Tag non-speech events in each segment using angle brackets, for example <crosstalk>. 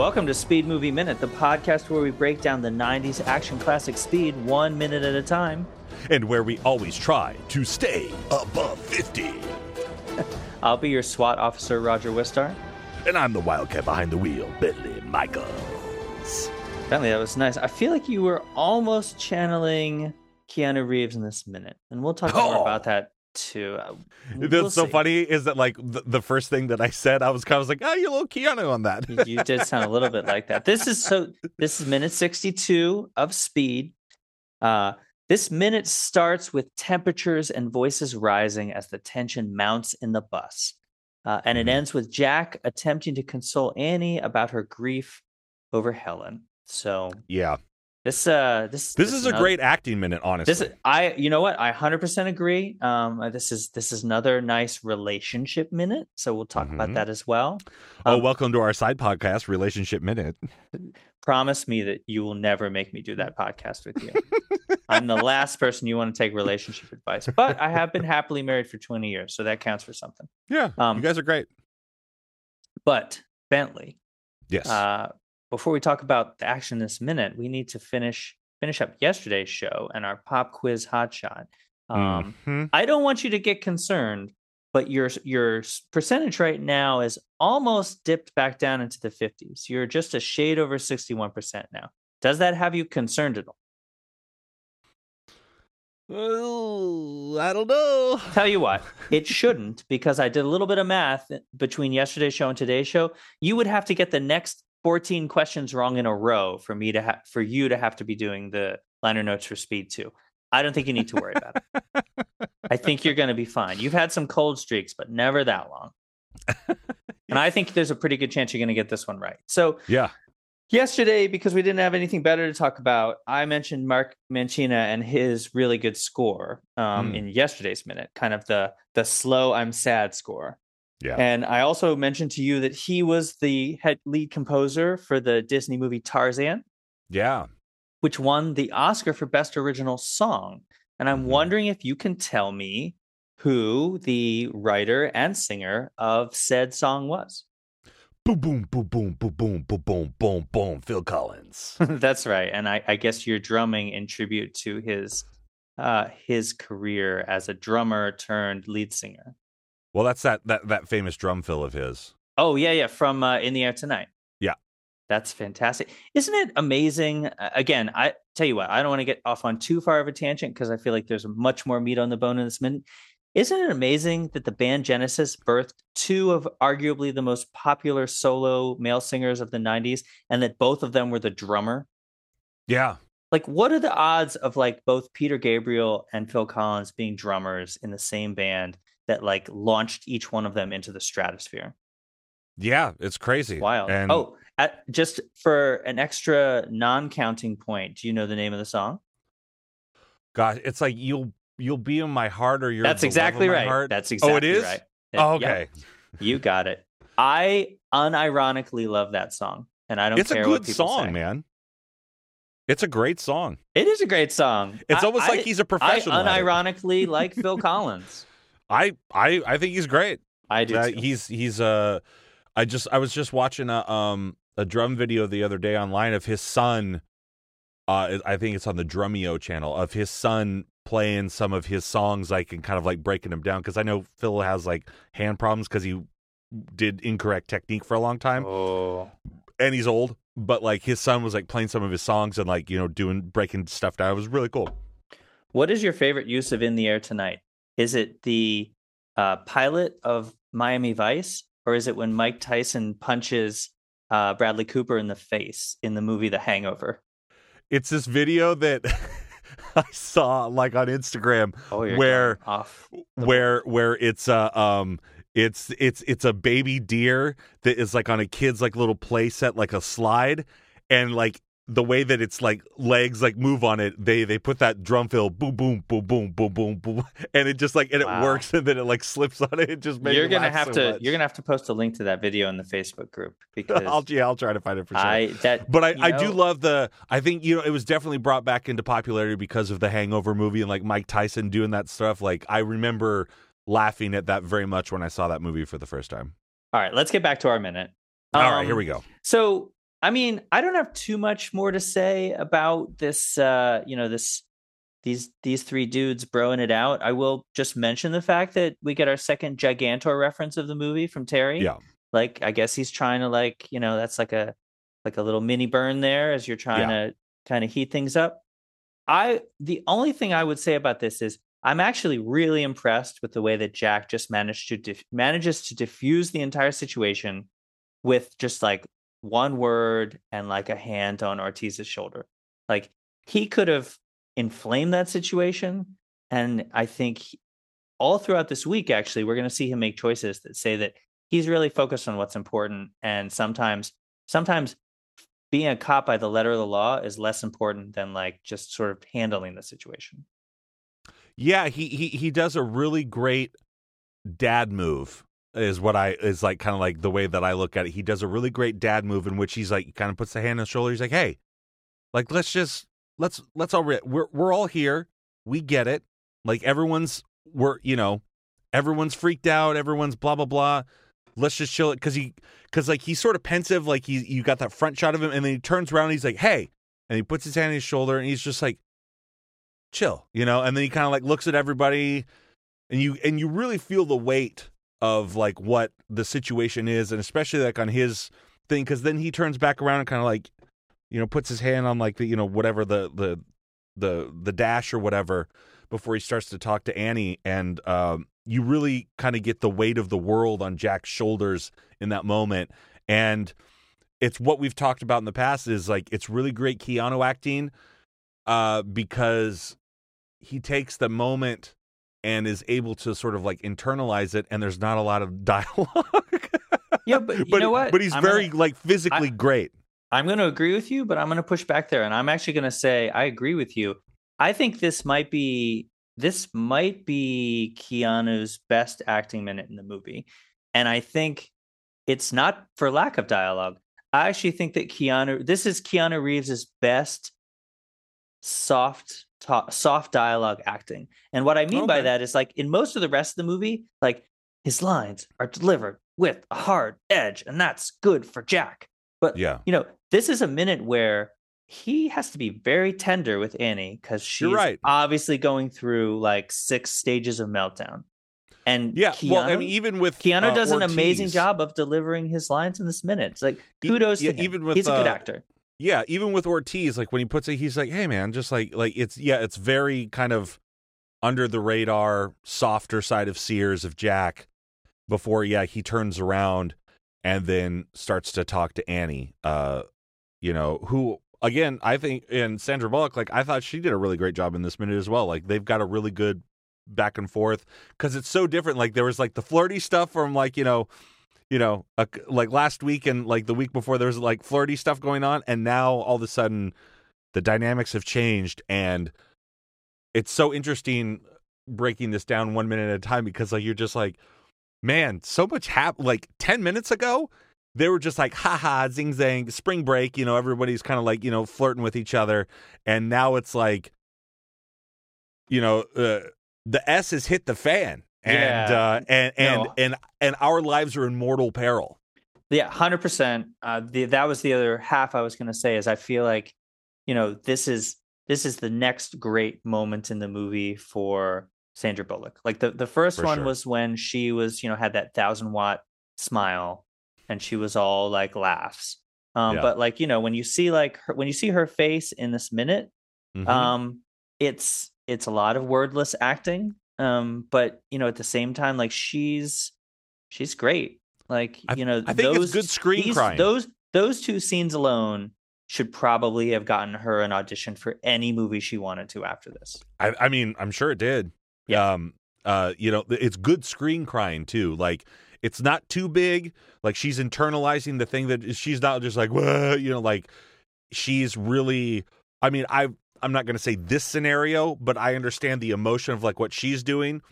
Welcome to Speed Movie Minute, the podcast where we break down the 90s action classic Speed one minute at a time. and where we always try to stay above 50. <laughs> I'll be your SWAT officer, Roger Wistar. And I'm the wildcat behind the wheel, Bentley Michaels. Bentley, that was nice. I feel like you were almost channeling Keanu Reeves in this minute, and we'll talk more Oh. about that too. Uh, That's we'll so see. funny is that like the, the first thing that I said, I was kind of like, oh, you little Keanu on that. You, did sound a little bit like that. This is so. This is minute sixty-two of Speed. Uh, this minute starts with temperatures and voices rising as the tension mounts in the bus, uh, and it Mhm. ends with Jack attempting to console Annie about her grief over Helen. So yeah. This, uh, this, This is a great acting minute, honestly. This is, I, you know what? I hundred percent agree. Um, uh, this is this is another nice relationship minute. So we'll talk about Mhm. that as well. oh, um, welcome to our side podcast, Relationship Minute. <laughs> promise me that you will never make me do that podcast with you. <laughs> I'm the last person you want to take relationship advice, but I have been happily married for 20 years, so that counts for something. Yeah. Um, you guys are great. But Bentley, Yes. uh, before we talk about the action this minute, we need to finish finish up yesterday's show and our pop quiz hotshot. Um, Mhm. I don't want you to get concerned, but your your percentage right now is almost dipped back down into the 50s. You're just a shade over 61% now. Does that have you concerned at all? I don't know. Tell you what, <laughs> it shouldn't because I did a little bit of math between yesterday's show and today's show. You would have to get the next 14 questions wrong in a row for me to ha- for you to have to be doing the liner notes for speed 2. I don't think you need to worry about it. I think you're going to be fine. You've had some cold streaks, but never that long. and I think there's a pretty good chance you're going to get this one right. So, Yeah. yesterday, because we didn't have anything better to talk about, I mentioned Mark Mancina and his really good score um, Hmm. in yesterday's minute, kind of the the slow I'm sad score. Yeah. And I also mentioned to you that he was the head lead composer for the Disney movie Tarzan Yeah. which won the Oscar for Best Original Song. And I'm Mhm. wondering if you can tell me who the writer and singer of said song was. Boom, boom, boom, boom, boom, boom, boom, boom, boom, boom. Phil Collins. <laughs> That's right. And I, I guess you're drumming in tribute to his uh, his career as a drummer turned lead singer. Well, that's that that that famous drum fill of his. Oh yeah, yeah, from uh, In the Air Tonight. Yeah. That's fantastic. Isn't it amazing? Uh, Again, I tell you what, I don't want to get off on too far of a tangent because I feel like there's much more meat on the bone in this minute. Isn't it amazing that the band Genesis birthed two of arguably the most popular solo male singers of the 90s and that both of them were the drummer? Yeah. Like, what are the odds of like both Peter Gabriel and Phil Collins being drummers in the same band that like launched each one of them into the stratosphere? Yeah. It's crazy. Wild. And oh, at, just for an extra non-counting point, do you know the name of the song? gosh, it's like you'll you'll be in my heart or you're That's the love of exactly right. heart. That's Oh, exactly it is? right. Oh, Yep, okay. you got it. I unironically love that song, and I don't It's a good song, say. man. It's a great song. It is a great song. It's I- almost I- like he's a professional. it. unironically like Phil Collins. I I I think he's great. I do. Uh, too. he's he's uh I just I was just watching a um a drum video the other day online of his son uh I think it's on the Drumeo channel of his son playing some of his songs like and kind of like breaking them down cuz I know Phil has like hand problems cuz he did incorrect technique for a long time Oh, and he's old but like his son was like playing some of his songs and like you know doing breaking stuff down it was really cool what is your favorite use of "In the Air Tonight"? Is it the uh, pilot of Miami Vice, or is it when Mike Tyson punches uh, Bradley Cooper in the face in the movie The Hangover? it's this video that <laughs> I saw like on Instagram Oh, Where- where where it's uh um it's it's it's a baby deer that is like on a kid's like little play set like a slide and like the way that it's like legs like move on it they they put that drum fill boom boom boom boom boom boom boom <laughs> and it just like and Wow. it works <laughs> and then it like slips on it it just makes You're gonna have so to. much. You're gonna have to post a link to that video in the Facebook group <laughs> because I'll yeah I'll try to find it for sure I that. But I, I do love the I think you know it was definitely brought back into popularity because of the Hangover movie and like Mike Tyson doing that stuff. Like I remember laughing at that very much when I saw that movie for the first time. All right, let's get back to our minute. All right, Um, here we go. So I mean, I don't have too much more to say about this. Uh, you know, this these these three dudes broing it out. I will just mention the fact that we get our second Gigantor reference of the movie from Terry. Yeah. Like, I guess he's trying to like, you know, that's like a like a little mini burn there as you're trying Yeah. to kind of heat things up. I the only thing I would say about this is I'm actually really impressed with the way that Jack just managed to dif- manages to diffuse the entire situation with just like one word and like a hand on Ortiz's shoulder. Like he could have inflamed that situation, and I think he- all throughout this week, actually, we're going to see him make choices that say that he's really focused on what's important, and sometimes, sometimes being a cop by the letter of the law is less important than like just sort of handling the situation. Yeah, he he he does a really great dad move. Is what I is like kind of like the way that I look at it. He does a really great dad move in which he's like kind of puts the hand on the shoulder. He's like, "Hey, like let's just let's let's all re- we're we're all here. We get it. Like everyone's we're you know everyone's freaked out. Everyone's blah blah blah. Let's just chill it because he because like he's sort of pensive. Like he you got that front shot of him, and then he turns around. and He's like, "Hey," and he puts his hand on his shoulder, and he's just like, chill, you know, and then he kind of like looks at everybody and you and you really feel the weight of like what the situation is and especially like on his thing cuz then he turns back around and kind of like you know puts his hand on like the you know whatever the the the the dash or whatever before he starts to talk to Annie and um you really kind of get the weight of the world on Jack's shoulders in that moment. And it's what we've talked about in the past is like it's really great Keanu acting uh because he takes the moment and is able to sort of like internalize it and there's not a lot of <laughs> dialogue Yeah, but you but, know what? but he's I'm very gonna- like physically I- great I'm going to agree with you, but I'm going to push back there, and I'm actually going to say I agree with you. I think this might be this might be Keanu's best acting minute in the movie, and I think it's not for lack of dialogue. I actually think that Keanu this is Keanu Reeves's best soft ta- soft dialogue acting, and what I mean by that is like in most of the rest of the movie, like his lines are delivered with a hard edge, and that's good for Jack. But yeah you know, this is a minute where he has to be very tender with Annie because she's right. obviously going through like six stages of meltdown. And yeah Keanu, well i mean even with Keanu uh, does an amazing job of delivering his lines in this minute. It's like E- kudos yeah, to him. even with, He's a good uh, actor. Yeah even with ortiz like when he puts it he's like hey man just like like it's yeah it's very kind of under the radar softer side of sears of jack before yeah he turns around and then starts to talk to annie uh you know who again i think and sandra bullock like i thought she did a really great job in this minute as well. Like they've got a really good back and forth because it's so different. Like there was like the flirty stuff from like you know you know, a, like last week and like the week before, there was like flirty stuff going on, and now all of a sudden, the dynamics have changed, and it's so interesting breaking this down one minute at a time because like you're just like, man, so much happened. Like ten minutes ago, they were just like, haha, zing zang, spring break. You know, everybody's kind of like you know flirting with each other, and now it's like, you know, uh, the S has hit the fan. And Yeah. uh, and and No. and and our lives are in mortal peril. Yeah, hundred percent. Uh, the that was the other half I was going to say is I feel like, you know, this is this is the next great moment in the movie for Sandra Bullock. Like the the first For one sure. was when she was, you know, had that thousand watt smile, and she was all like laughs. Um, Yeah. but like you know, when you see like her, when you see her face in this minute, Mhm. um, it's it's a lot of wordless acting. Um, but you know, at the same time, like she's she's great. Like I- you know, I think it's those, good screen these- crying. Those those two scenes alone should probably have gotten her an audition for any movie she wanted to after this. I, I mean, I'm sure it did. Yeah. Um, uh, you know, it's good screen crying too. Like it's not too big. Like she's internalizing the thing that she's not just like, "Whoa," you know, like she's really. I mean, I I'm not going to say this scenario, but I understand the emotion of like what she's doing.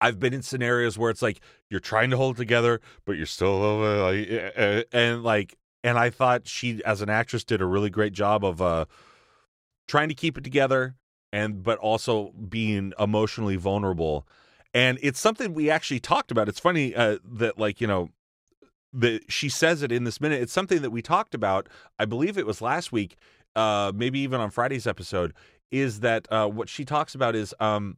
I've been in scenarios where it's like you're trying to hold it together, but you're still uh, like, uh, and like, and I thought she, as an actress, did a really great job of uh trying to keep it together and but also being emotionally vulnerable. And it's something we actually talked about. It's funny uh, that like you know that she says it in this minute. It's something that we talked about. I believe it was last week, uh, maybe even on Friday's episode. Is that uh, what she talks about? Is um,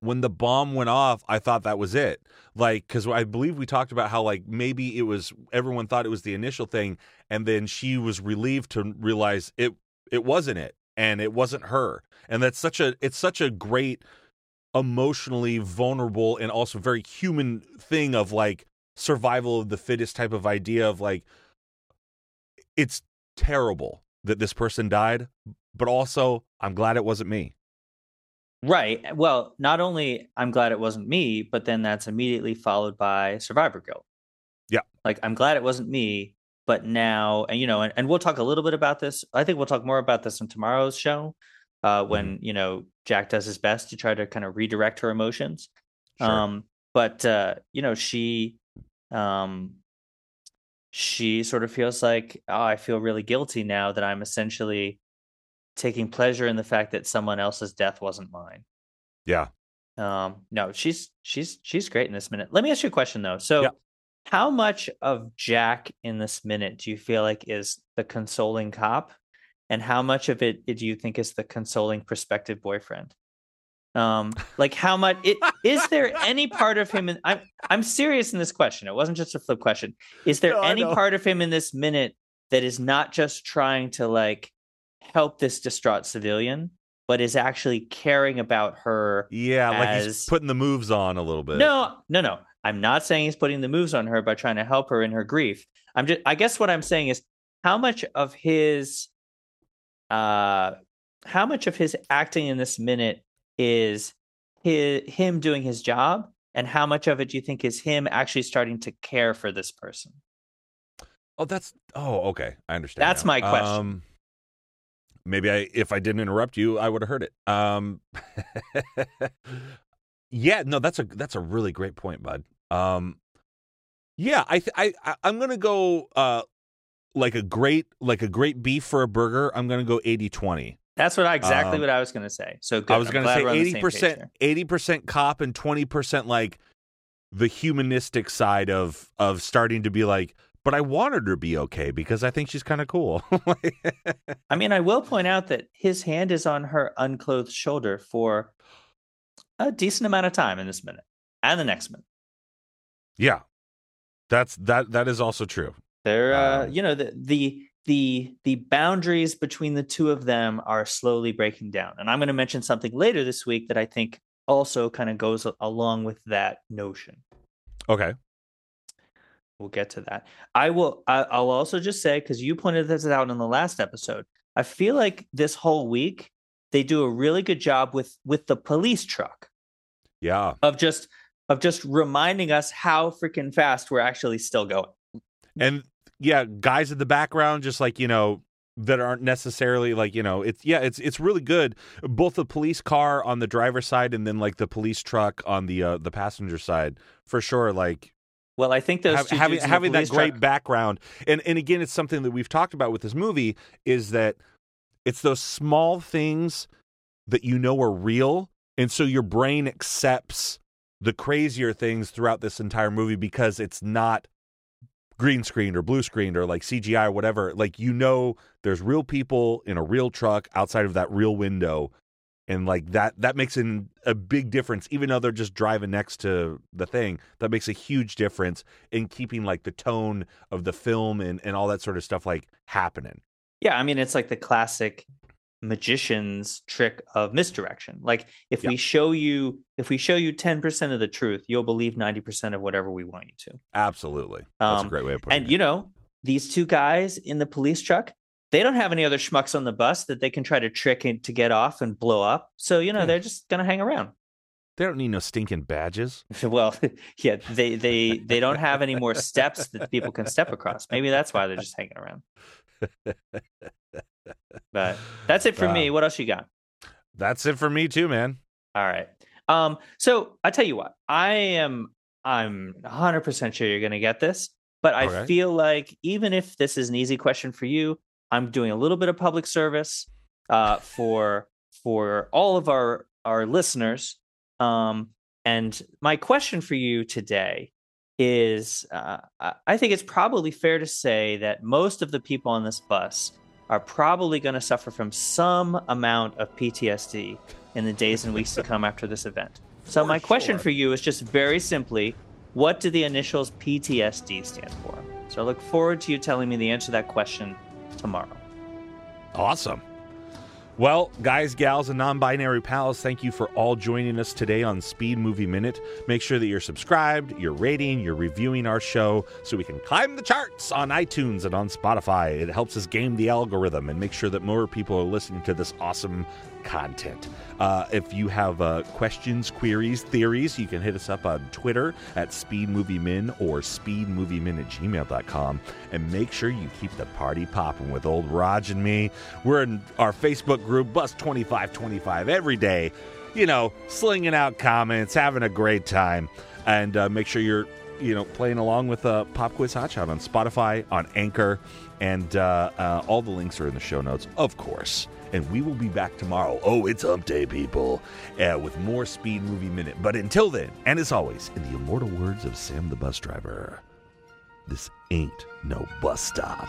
when the bomb went off, I thought that was it. Like, because I believe we talked about how like maybe it was everyone thought it was the initial thing, and then she was relieved to realize it it wasn't it, and it wasn't her. And that's such a it's such a great emotionally vulnerable and also very human thing of like survival of the fittest type of idea of like it's terrible that this person died, but also I'm glad it wasn't me. Right. Well, not only I'm glad it wasn't me, but then that's immediately followed by survivor guilt. Yeah. Like I'm glad it wasn't me, but now and you know, and, and we'll talk a little bit about this. I think we'll talk more about this in tomorrow's show. Uh, when mm-hmm. you know Jack does his best to try to kind of redirect her emotions. Sure. Um, but uh, you know, she um she sort of feels like, oh, I feel really guilty now that I'm essentially taking pleasure in the fact that someone else's death wasn't mine. Yeah. Um, no, she's she's she's great in this minute. Let me ask you a question though. So, yeah. how much of Jack in this minute do you feel like is the consoling cop, and how much of it do you think is the consoling prospective boyfriend? Um, like how much it, is there any part of him? In, I'm I'm serious in this question. It wasn't just a flip question. Is there no, any part of him in this minute that is not just trying to like help this distraught civilian, but is actually caring about her. Yeah, as... like he's putting the moves on a little bit. No, no, no. I'm not saying he's putting the moves on her by trying to help her in her grief. I'm just I guess what I'm saying is how much of his uh how much of his acting in this minute is his, him doing his job and how much of it do you think is him actually starting to care for this person? Oh, that's oh, okay. I understand. That's now. my question. Um, maybe I if I didn't interrupt you, I would have heard it. Um <laughs> Yeah, no, that's a that's a really great point, bud. Um Yeah, I th- I, I I'm going to go uh like a great like a great beef for a burger. I'm going to go 80-20. That's what I, exactly um, what I was going to say. So good. I was going to say 80% 80% cop and 20% like the humanistic side of of starting to be like but I wanted her to be okay because I think she's kind of cool. <laughs> I mean, I will point out that his hand is on her unclothed shoulder for a decent amount of time in this minute and the next minute. Yeah, that's that. That is also true. There, uh, um, you know, the the the the boundaries between the two of them are slowly breaking down, and I'm going to mention something later this week that I think also kind of goes along with that notion. Okay. We'll get to that. I will. I, will also just say because you pointed this out in the last episode. I feel like this whole week they do a really good job with with the police truck. Yeah. Of just of just reminding us how freaking fast we're actually still going. And yeah, guys in the background, just like you know, that aren't necessarily like you know it's yeah it's it's really good. Both the police car on the driver's side and then like the police truck on the uh the passenger side for sure like well, I think those Have, having having that great truck... background, and and again, it's something that we've talked about with this movie is that it's those small things that you know are real, and so your brain accepts the crazier things throughout this entire movie because it's not green screened or blue screened or like CGI or whatever. Like you know, there's real people in a real truck outside of that real window, and like that that makes an, a big difference even though they're just driving next to the thing that makes a huge difference in keeping like the tone of the film and, and all that sort of stuff like happening yeah i mean it's like the classic magician's trick of misdirection like if yep. we show you if we show you 10% of the truth you'll believe 90% of whatever we want you to absolutely that's um, a great way of putting and it and you know these two guys in the police truck they don't have any other schmucks on the bus that they can try to trick to get off and blow up. So you know yeah. they're just gonna hang around. They don't need no stinking badges. <laughs> well, <laughs> yeah, they they they don't have any more steps that people can step across. Maybe that's why they're just hanging around. <laughs> but that's it for uh, me. What else you got? That's it for me too, man. All right. Um. So I tell you what, I am. I'm 100 percent sure you're going to get this, but I feel like even if this is an easy question for you, I'm doing a little bit of public service uh, for for all of our our listeners. Um, and my question for you today is uh, I think it's probably fair to say that most of the people on this bus are probably going to suffer from some amount of PTSD in the days and weeks to come after this event. So, for my question for you is just very simply what do the initials PTSD stand for? So, I look forward to you telling me the answer to that question tomorrow. Awesome. Well, guys, gals, and non binary pals, thank you for all joining us today on Speed Movie Minute. Make sure that you're subscribed, you're rating, you're reviewing our show so we can climb the charts on iTunes and on Spotify. It helps us game the algorithm and make sure that more people are listening to this awesome content. Uh, if you have uh, questions, queries, theories, you can hit us up on Twitter at SpeedMovieMin or SpeedMovieMin at gmail.com. And make sure you keep the party popping with old Raj and me. We're in our Facebook group, Bus2525, every day, you know, slinging out comments, having a great time. And uh, make sure you're, you know, playing along with uh, Pop Quiz Hotshot on Spotify, on Anchor, and uh, uh, all the links are in the show notes, of course and we will be back tomorrow. Oh, it's hump day, people, uh, with more Speed Movie Minute. But until then, and as always, in the immortal words of Sam the bus driver, this ain't no bus stop.